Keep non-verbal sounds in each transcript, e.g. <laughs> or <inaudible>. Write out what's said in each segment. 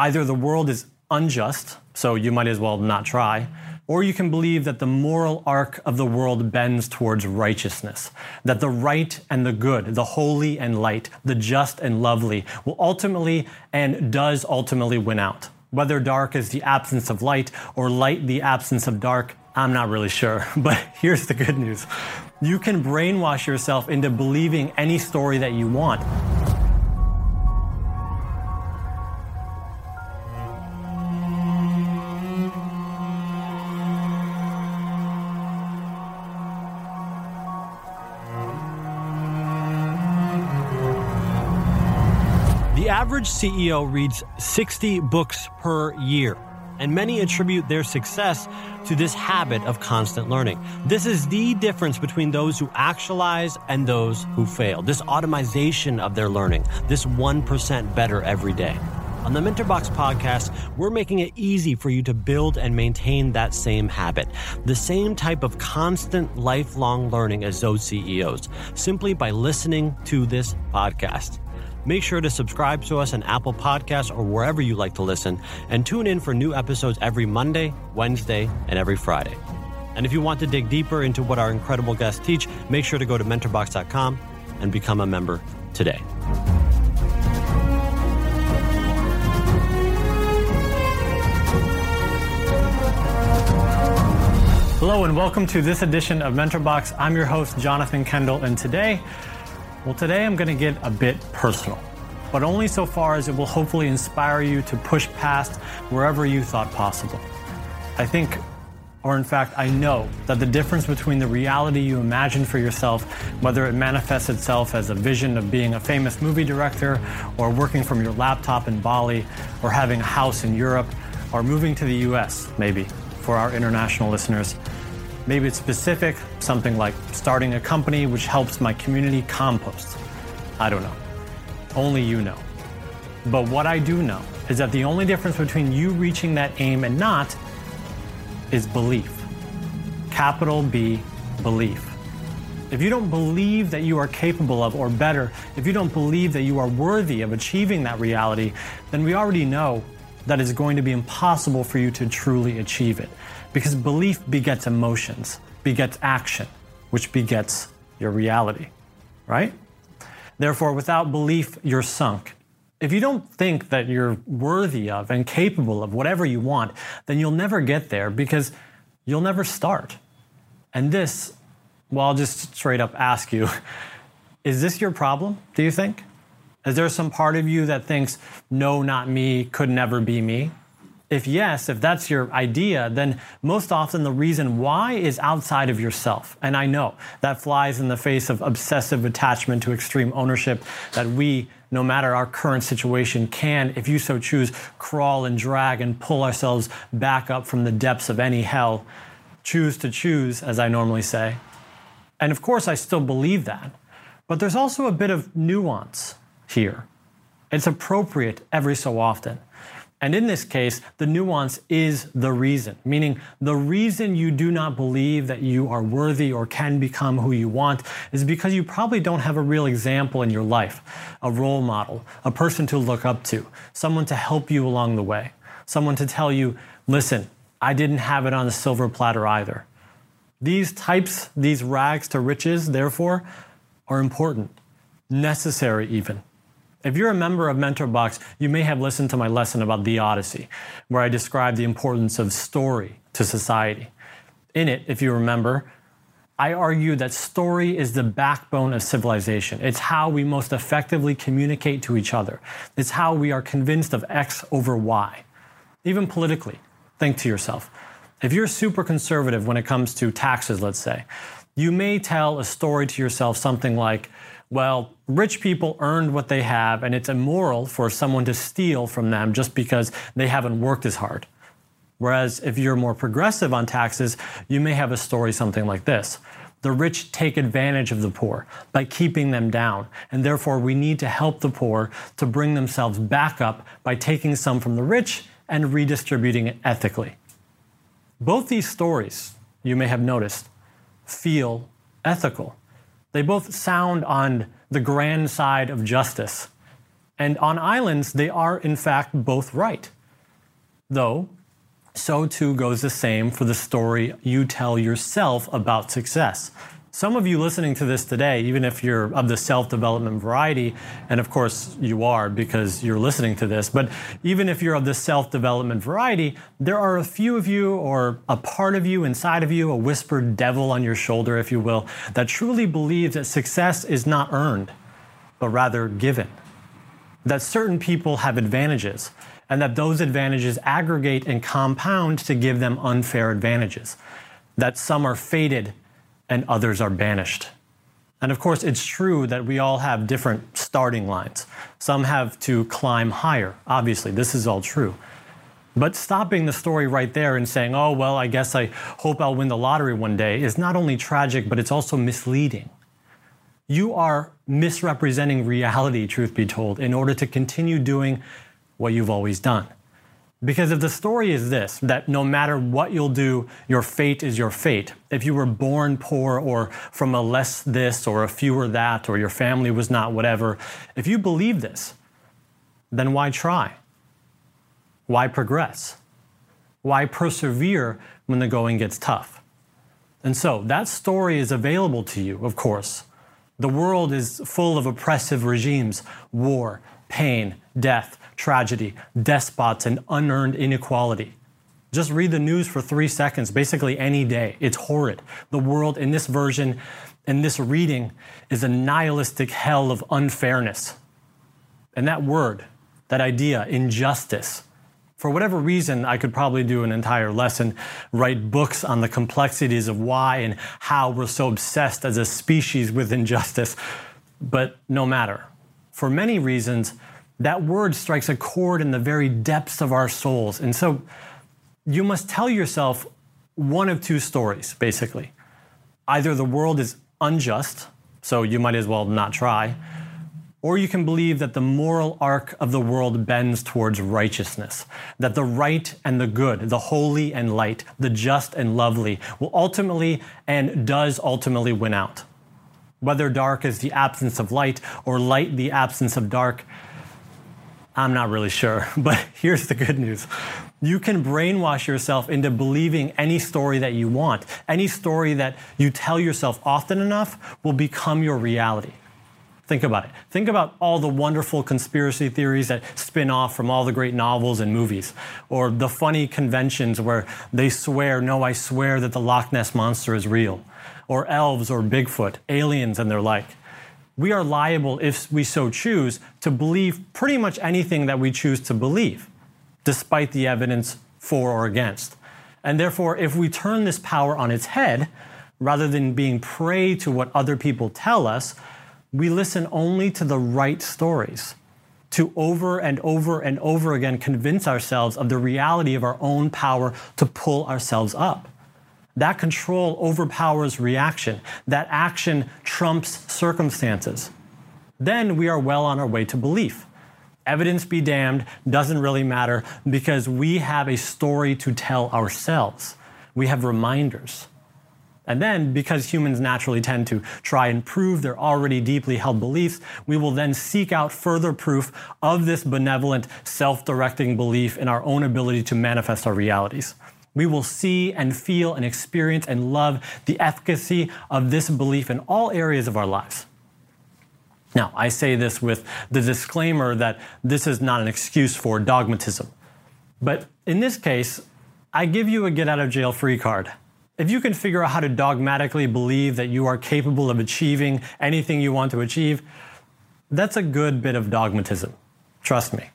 Either the world is unjust, so you might as well not try, or you can believe that the moral arc of the world bends towards righteousness, that the right and the good, the holy and light, the just and lovely will ultimately and does ultimately win out. Whether dark is the absence of light or light the absence of dark, I'm not really sure. <laughs> But here's the good news you can brainwash yourself into believing any story that you want. Average CEO reads 60 books per year, and many attribute their success to this habit of constant learning. This is the difference between those who actualize and those who fail. This automation of their learning, this 1% better every day. On the Mentorbox podcast, we're making it easy for you to build and maintain that same habit, the same type of constant lifelong learning as those CEOs, simply by listening to this podcast. Make sure to subscribe to us on Apple Podcasts or wherever you like to listen, and tune in for new episodes every Monday, Wednesday, and every Friday. And if you want to dig deeper into what our incredible guests teach, make sure to go to mentorbox.com and become a member today. Hello, and welcome to this edition of MentorBox. I'm your host, Jonathan Kendall, and today well, today I'm going to get a bit personal, but only so far as it will hopefully inspire you to push past wherever you thought possible. I think, or in fact, I know that the difference between the reality you imagine for yourself, whether it manifests itself as a vision of being a famous movie director, or working from your laptop in Bali, or having a house in Europe, or moving to the US, maybe, for our international listeners, Maybe it's specific, something like starting a company which helps my community compost. I don't know. Only you know. But what I do know is that the only difference between you reaching that aim and not is belief. Capital B, belief. If you don't believe that you are capable of, or better, if you don't believe that you are worthy of achieving that reality, then we already know that it's going to be impossible for you to truly achieve it. Because belief begets emotions, begets action, which begets your reality, right? Therefore, without belief, you're sunk. If you don't think that you're worthy of and capable of whatever you want, then you'll never get there because you'll never start. And this, well, I'll just straight up ask you <laughs> is this your problem, do you think? Is there some part of you that thinks, no, not me, could never be me? If yes, if that's your idea, then most often the reason why is outside of yourself. And I know that flies in the face of obsessive attachment to extreme ownership that we, no matter our current situation, can, if you so choose, crawl and drag and pull ourselves back up from the depths of any hell. Choose to choose, as I normally say. And of course, I still believe that. But there's also a bit of nuance here. It's appropriate every so often. And in this case, the nuance is the reason, meaning the reason you do not believe that you are worthy or can become who you want is because you probably don't have a real example in your life, a role model, a person to look up to, someone to help you along the way, someone to tell you, listen, I didn't have it on a silver platter either. These types, these rags to riches, therefore, are important, necessary even. If you're a member of MentorBox, you may have listened to my lesson about the Odyssey, where I describe the importance of story to society. In it, if you remember, I argue that story is the backbone of civilization. It's how we most effectively communicate to each other. It's how we are convinced of X over Y. Even politically, think to yourself. If you're super conservative when it comes to taxes, let's say, you may tell a story to yourself something like, well, rich people earned what they have, and it's immoral for someone to steal from them just because they haven't worked as hard. Whereas if you're more progressive on taxes, you may have a story something like this. The rich take advantage of the poor by keeping them down, and therefore we need to help the poor to bring themselves back up by taking some from the rich and redistributing it ethically. Both these stories, you may have noticed, feel ethical. They both sound on the grand side of justice. And on islands, they are in fact both right. Though, so too goes the same for the story you tell yourself about success. Some of you listening to this today, even if you're of the self development variety, and of course you are because you're listening to this, but even if you're of the self development variety, there are a few of you or a part of you inside of you, a whispered devil on your shoulder, if you will, that truly believes that success is not earned, but rather given. That certain people have advantages, and that those advantages aggregate and compound to give them unfair advantages. That some are fated and others are banished. And of course, it's true that we all have different starting lines. Some have to climb higher. Obviously, this is all true. But stopping the story right there and saying, oh, well, I guess I hope I'll win the lottery one day is not only tragic, but it's also misleading. You are misrepresenting reality, truth be told, in order to continue doing what you've always done. Because if the story is this, that no matter what you'll do, your fate is your fate. If you were born poor or from a less this or a fewer that or your family was not whatever, if you believe this, then why try? Why progress? Why persevere when the going gets tough? And so that story is available to you, of course. The world is full of oppressive regimes, war, pain, death, tragedy, despots, and unearned inequality. Just read the news for three seconds, basically any day. It's horrid. The world in this version, in this reading, is a nihilistic hell of unfairness. And that word, that idea, injustice, for whatever reason, I could probably do an entire lesson, write books on the complexities of why and how we're so obsessed as a species with injustice. But no matter. For many reasons, that word strikes a chord in the very depths of our souls. And so you must tell yourself one of two stories, basically. Either the world is unjust, so you might as well not try, or you can believe that the moral arc of the world bends towards righteousness, that the right and the good, the holy and light, the just and lovely will ultimately and does ultimately win out. Whether dark is the absence of light or light the absence of dark, I'm not really sure, <laughs> but here's the good news. You can brainwash yourself into believing any story that you want. Any story that you tell yourself often enough will become your reality. Think about it. Think about all the wonderful conspiracy theories that spin off from all the great novels and movies, or the funny conventions where they swear, no, I swear that the Loch Ness Monster is real, or elves or Bigfoot, aliens and their like we are liable, if we so choose, to believe pretty much anything that we choose to believe, despite the evidence for or against. And therefore, if we turn this power on its head, rather than being prey to what other people tell us, we listen only to the right stories, to over and over and over again convince ourselves of the reality of our own power to pull ourselves up. That control overpowers reaction. That action trumps circumstances. Then we are well on our way to belief. Evidence be damned doesn't really matter because we have a story to tell ourselves. We have reminders. And then, because humans naturally tend to try and prove their already deeply held beliefs, we will then seek out further proof of this benevolent, self directing belief in our own ability to manifest our realities we will see and feel and experience and love the efficacy of this belief in all areas of our lives. Now, I say this with the disclaimer that this is not an excuse for dogmatism. But in this case, I give you a get out of jail free card. If you can figure out how to dogmatically believe that you are capable of achieving anything you want to achieve, that's a good bit of dogmatism. Trust me.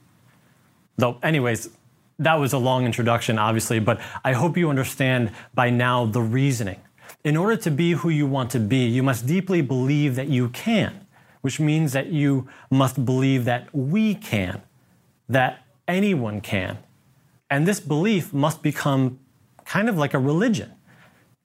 Though, anyways, that was a long introduction, obviously, but I hope you understand by now the reasoning. In order to be who you want to be, you must deeply believe that you can, which means that you must believe that we can, that anyone can. And this belief must become kind of like a religion.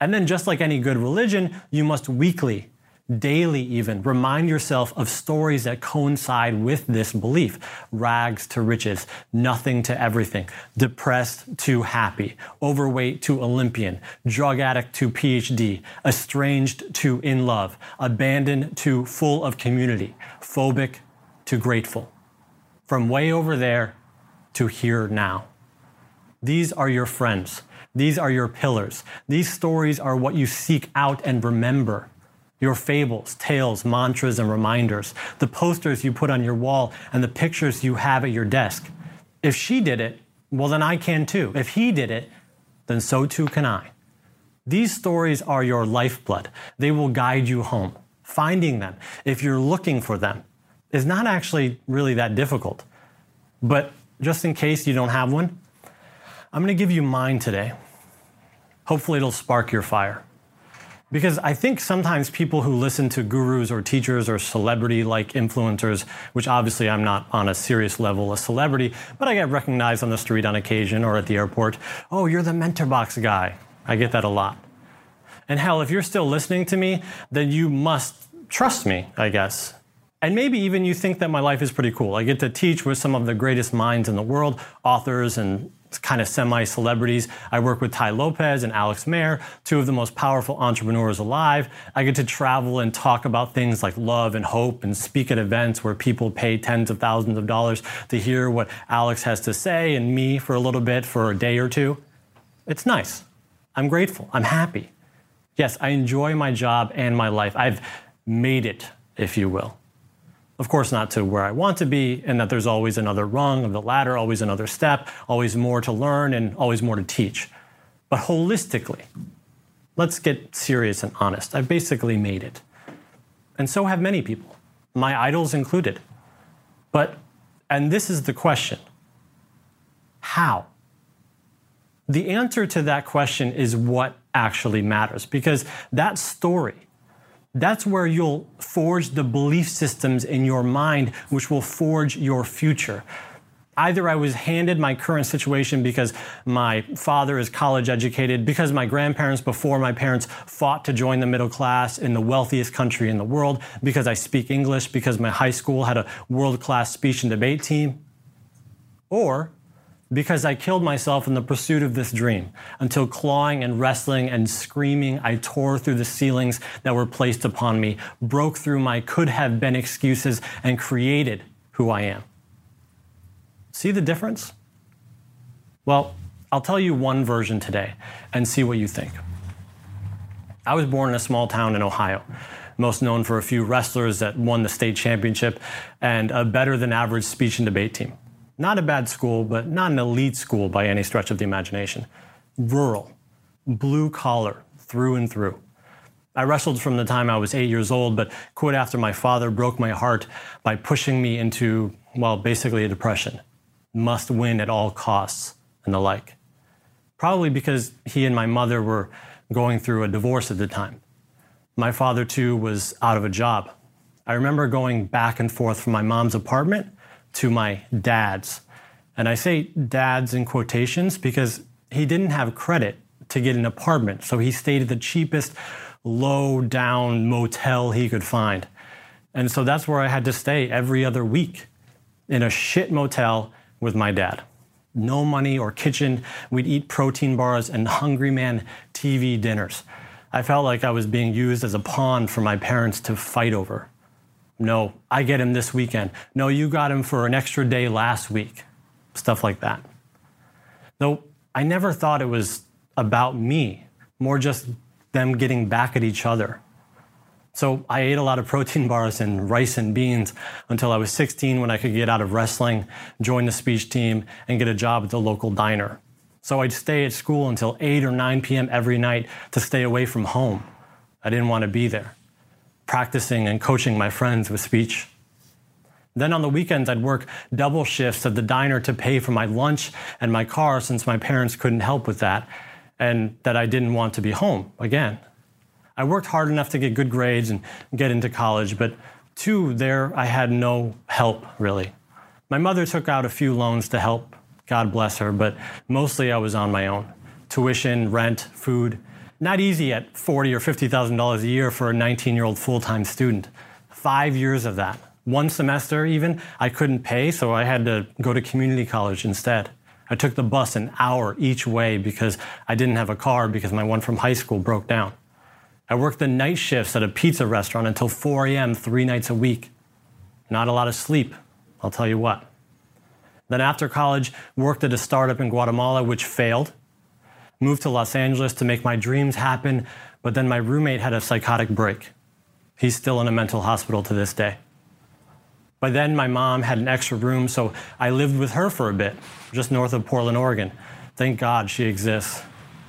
And then, just like any good religion, you must weekly daily even remind yourself of stories that coincide with this belief rags to riches nothing to everything depressed to happy overweight to olympian drug addict to phd estranged to in love abandoned to full of community phobic to grateful from way over there to here now. These are your friends. These are your pillars. These stories are what you seek out and remember. Your fables, tales, mantras, and reminders, the posters you put on your wall, and the pictures you have at your desk. If she did it, well, then I can too. If he did it, then so too can I. These stories are your lifeblood. They will guide you home. Finding them, if you're looking for them, is not actually really that difficult. But just in case you don't have one, I'm going to give you mine today. Hopefully, it'll spark your fire. Because I think sometimes people who listen to gurus or teachers or celebrity like influencers, which obviously I'm not on a serious level a celebrity, but I get recognized on the street on occasion or at the airport. Oh, you're the MentorBox guy. I get that a lot. And hell, if you're still listening to me, then you must trust me, I guess. And maybe even you think that my life is pretty cool. I get to teach with some of the greatest minds in the world, authors and kind of semi celebrities. I work with Tai Lopez and Alex Mehr, two of the most powerful entrepreneurs alive. I get to travel and talk about things like love and hope and speak at events where people pay tens of thousands of dollars to hear what Alex has to say and me for a little bit for a day or two. It's nice. I'm grateful. I'm happy. Yes, I enjoy my job and my life. I've made it, if you will. Of course, not to where I want to be, and that there's always another rung of the ladder, always another step, always more to learn, and always more to teach. But holistically, let's get serious and honest. I've basically made it. And so have many people, my idols included. But, and this is the question how? The answer to that question is what actually matters, because that story, that's where you'll forge the belief systems in your mind, which will forge your future. Either I was handed my current situation because my father is college educated, because my grandparents before my parents fought to join the middle class in the wealthiest country in the world, because I speak English, because my high school had a world class speech and debate team, or because I killed myself in the pursuit of this dream until clawing and wrestling and screaming, I tore through the ceilings that were placed upon me, broke through my could have been excuses, and created who I am. See the difference? Well, I'll tell you one version today and see what you think. I was born in a small town in Ohio, most known for a few wrestlers that won the state championship and a better than average speech and debate team. Not a bad school, but not an elite school by any stretch of the imagination. Rural, blue collar, through and through. I wrestled from the time I was eight years old, but quit after my father broke my heart by pushing me into, well, basically a depression. Must win at all costs and the like. Probably because he and my mother were going through a divorce at the time. My father, too, was out of a job. I remember going back and forth from my mom's apartment to my dad's. And I say dad's in quotations because he didn't have credit to get an apartment. So he stayed at the cheapest, low down motel he could find. And so that's where I had to stay every other week in a shit motel with my dad. No money or kitchen. We'd eat protein bars and Hungry Man TV dinners. I felt like I was being used as a pawn for my parents to fight over. No, I get him this weekend. No, you got him for an extra day last week. Stuff like that. Though I never thought it was about me, more just them getting back at each other. So I ate a lot of protein bars and rice and beans until I was 16 when I could get out of wrestling, join the speech team, and get a job at the local diner. So I'd stay at school until 8 or 9 p.m. every night to stay away from home. I didn't want to be there practicing and coaching my friends with speech. Then on the weekends, I'd work double shifts at the diner to pay for my lunch and my car since my parents couldn't help with that, and that I didn't want to be home again. I worked hard enough to get good grades and get into college, but two, there I had no help really. My mother took out a few loans to help, God bless her, but mostly I was on my own. Tuition, rent, food, not easy at forty or fifty thousand dollars a year for a 19-year-old full-time student. Five years of that. One semester even, I couldn't pay, so I had to go to community college instead. I took the bus an hour each way because I didn't have a car because my one from high school broke down. I worked the night shifts at a pizza restaurant until 4 a.m. three nights a week. Not a lot of sleep, I'll tell you what. Then after college, worked at a startup in Guatemala, which failed. Moved to Los Angeles to make my dreams happen, but then my roommate had a psychotic break. He's still in a mental hospital to this day. By then, my mom had an extra room, so I lived with her for a bit, just north of Portland, Oregon. Thank God she exists.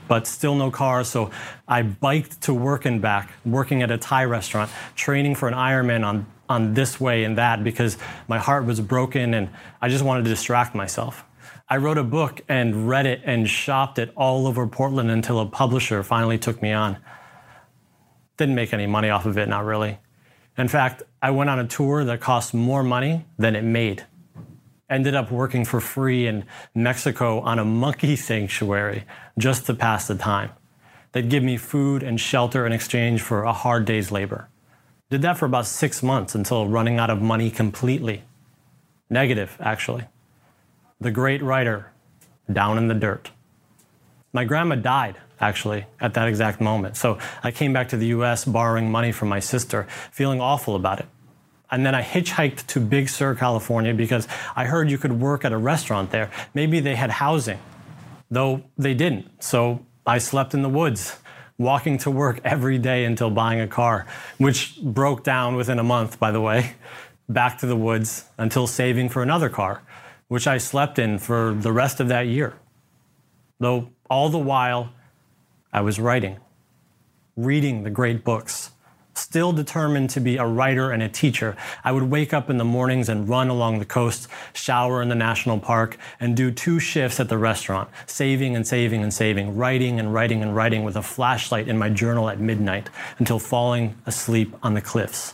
But still no car, so I biked to work and back, working at a Thai restaurant, training for an Ironman on, on this way and that because my heart was broken and I just wanted to distract myself. I wrote a book and read it and shopped it all over Portland until a publisher finally took me on. Didn't make any money off of it, not really. In fact, I went on a tour that cost more money than it made. Ended up working for free in Mexico on a monkey <laughs> sanctuary just to pass the time. They'd give me food and shelter in exchange for a hard day's labor. Did that for about six months until running out of money completely. Negative, actually. The great writer, down in the dirt. My grandma died actually, at that exact moment. So I came back to the US borrowing money from my sister, feeling awful about it. And then I hitchhiked to Big Sur, California, because I heard you could work at a restaurant there. Maybe they had housing, though they didn't. So I slept in the woods, walking to work every day until buying a car, which broke down within a month, by the way, back to the woods until saving for another car, which I slept in for the rest of that year. Though all the while, I was writing, reading the great books. Still determined to be a writer and a teacher, I would wake up in the mornings and run along the coast, shower in the national park, and do two shifts at the restaurant, saving and saving and saving, writing and writing and writing with a flashlight in my journal at midnight until falling asleep on the cliffs.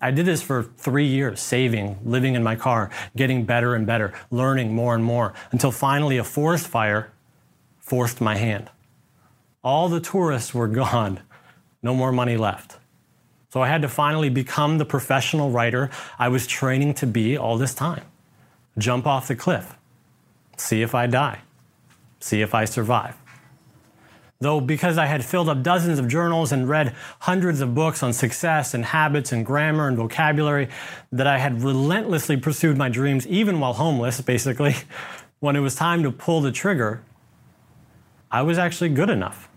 I did this for three years, saving, living in my car, getting better and better, learning more and more, until finally a forest fire forced my hand. All the tourists were <laughs> gone, no more money left. So I had to finally become the professional writer I was training to be all this time. Jump off the cliff, see if I die, see if I survive. Though, because I had filled up dozens of journals and read hundreds of books on success and habits and grammar and vocabulary, that I had relentlessly pursued my dreams, even while homeless, basically, <laughs> when it was time to pull the trigger, I was actually good enough.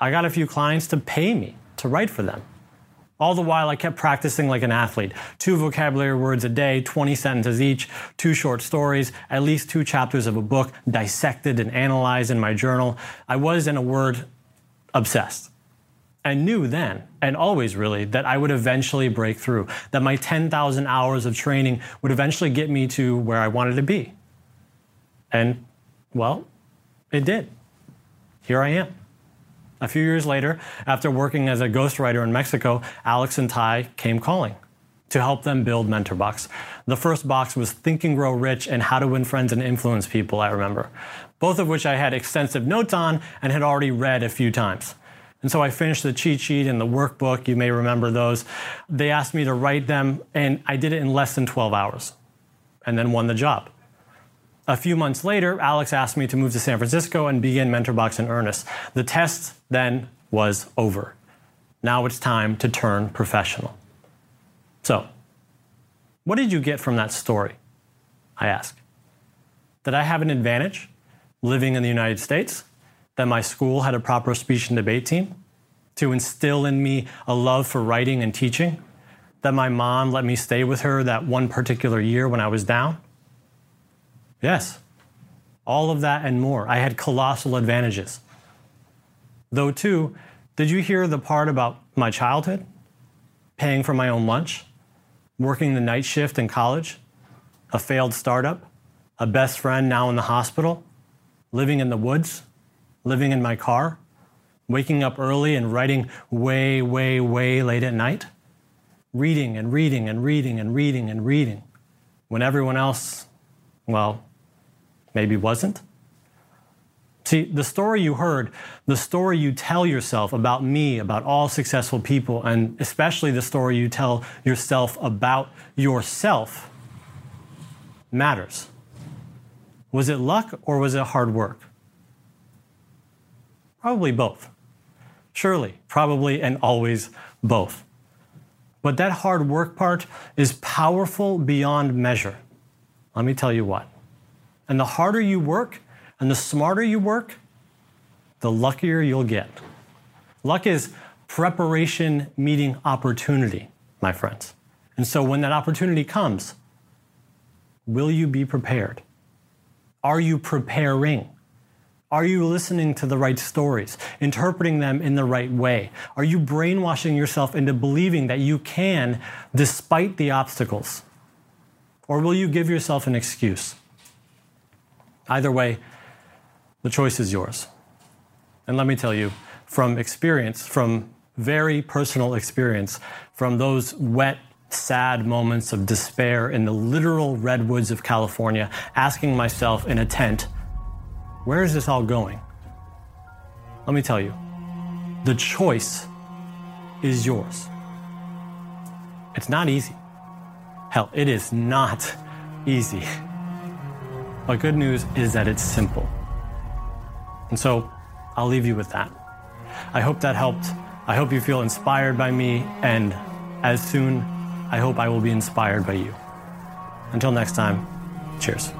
I got a few clients to pay me to write for them. All the while, I kept practicing like an athlete. Two vocabulary words a day, 20 sentences each, two short stories, at least two chapters of a book dissected and analyzed in my journal. I was, in a word, obsessed. I knew then, and always really, that I would eventually break through, that my 10,000 hours of training would eventually get me to where I wanted to be. And, well, it did. Here I am. A few years later, after working as a ghostwriter in Mexico, Alex and Tai came calling to help them build MentorBox. The first box was Think and Grow Rich and How to Win Friends and Influence People, I remember, both of which I had extensive notes on and had already read a few times. And so I finished the cheat sheet and the workbook, you may remember those. They asked me to write them, and I did it in less than 12 hours, and then won the job. A few months later, Alex asked me to move to San Francisco and begin MentorBox in earnest. The test then was over. Now it's time to turn professional. So, what did you get from that story? I ask. Did I have an advantage living in the United States? That my school had a proper speech and debate team? To instill in me a love for writing and teaching? That my mom let me stay with her that one particular year when I was down? Yes. All of that and more. I had colossal advantages. Though, too, did you hear the part about my childhood? Paying for my own lunch? Working the night shift in college? A failed startup? A best friend now in the hospital? Living in the woods? Living in my car? Waking up early and writing way, way, way late at night? Reading and reading and reading and reading and reading when everyone else, well, maybe wasn't. See, the story you heard, the story you tell yourself about me, about all successful people, and especially the story you tell yourself about yourself matters. Was it luck or was it hard work? Probably both. Surely, probably, and always both. But that hard work part is powerful beyond measure. Let me tell you what. And the harder you work and the smarter you work, the luckier you'll get. Luck is preparation meeting opportunity, my friends. And so when that opportunity comes, will you be prepared? Are you preparing? Are you listening to the right stories, interpreting them in the right way? Are you brainwashing yourself into believing that you can despite the obstacles? Or will you give yourself an excuse? Either way, the choice is yours. And let me tell you from experience, from very personal experience, from those wet, sad moments of despair in the literal redwoods of California, asking myself in a tent, where is this all going? Let me tell you, the choice is yours. It's not easy. Hell, it is not easy. But good news is that it's simple. And so I'll leave you with that. I hope that helped. I hope you feel inspired by me, and as soon, I hope I will be inspired by you. Until next time, cheers.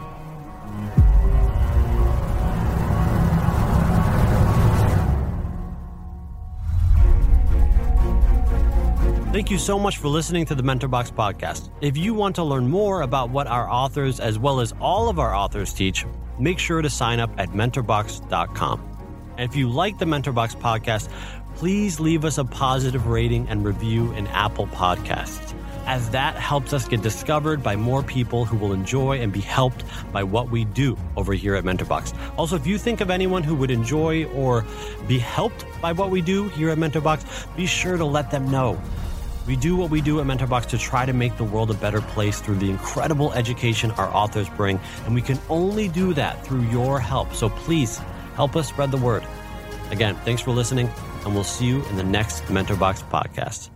Thank you so much for listening to the MentorBox podcast. If you want to learn more about what our authors, as well as all of our authors, teach, make sure to sign up at mentorbox.com. And if you like the MentorBox podcast, please leave us a positive rating and review in Apple Podcasts, as that helps us get discovered by more people who will enjoy and be helped by what we do over here at MentorBox. Also, if you think of anyone who would enjoy or be helped by what we do here at MentorBox, be sure to let them know. We do what we do at MentorBox to try to make the world a better place through the incredible education our authors bring, and we can only do that through your help. So please help us spread the word. Again, thanks for listening, and we'll see you in the next MentorBox podcast.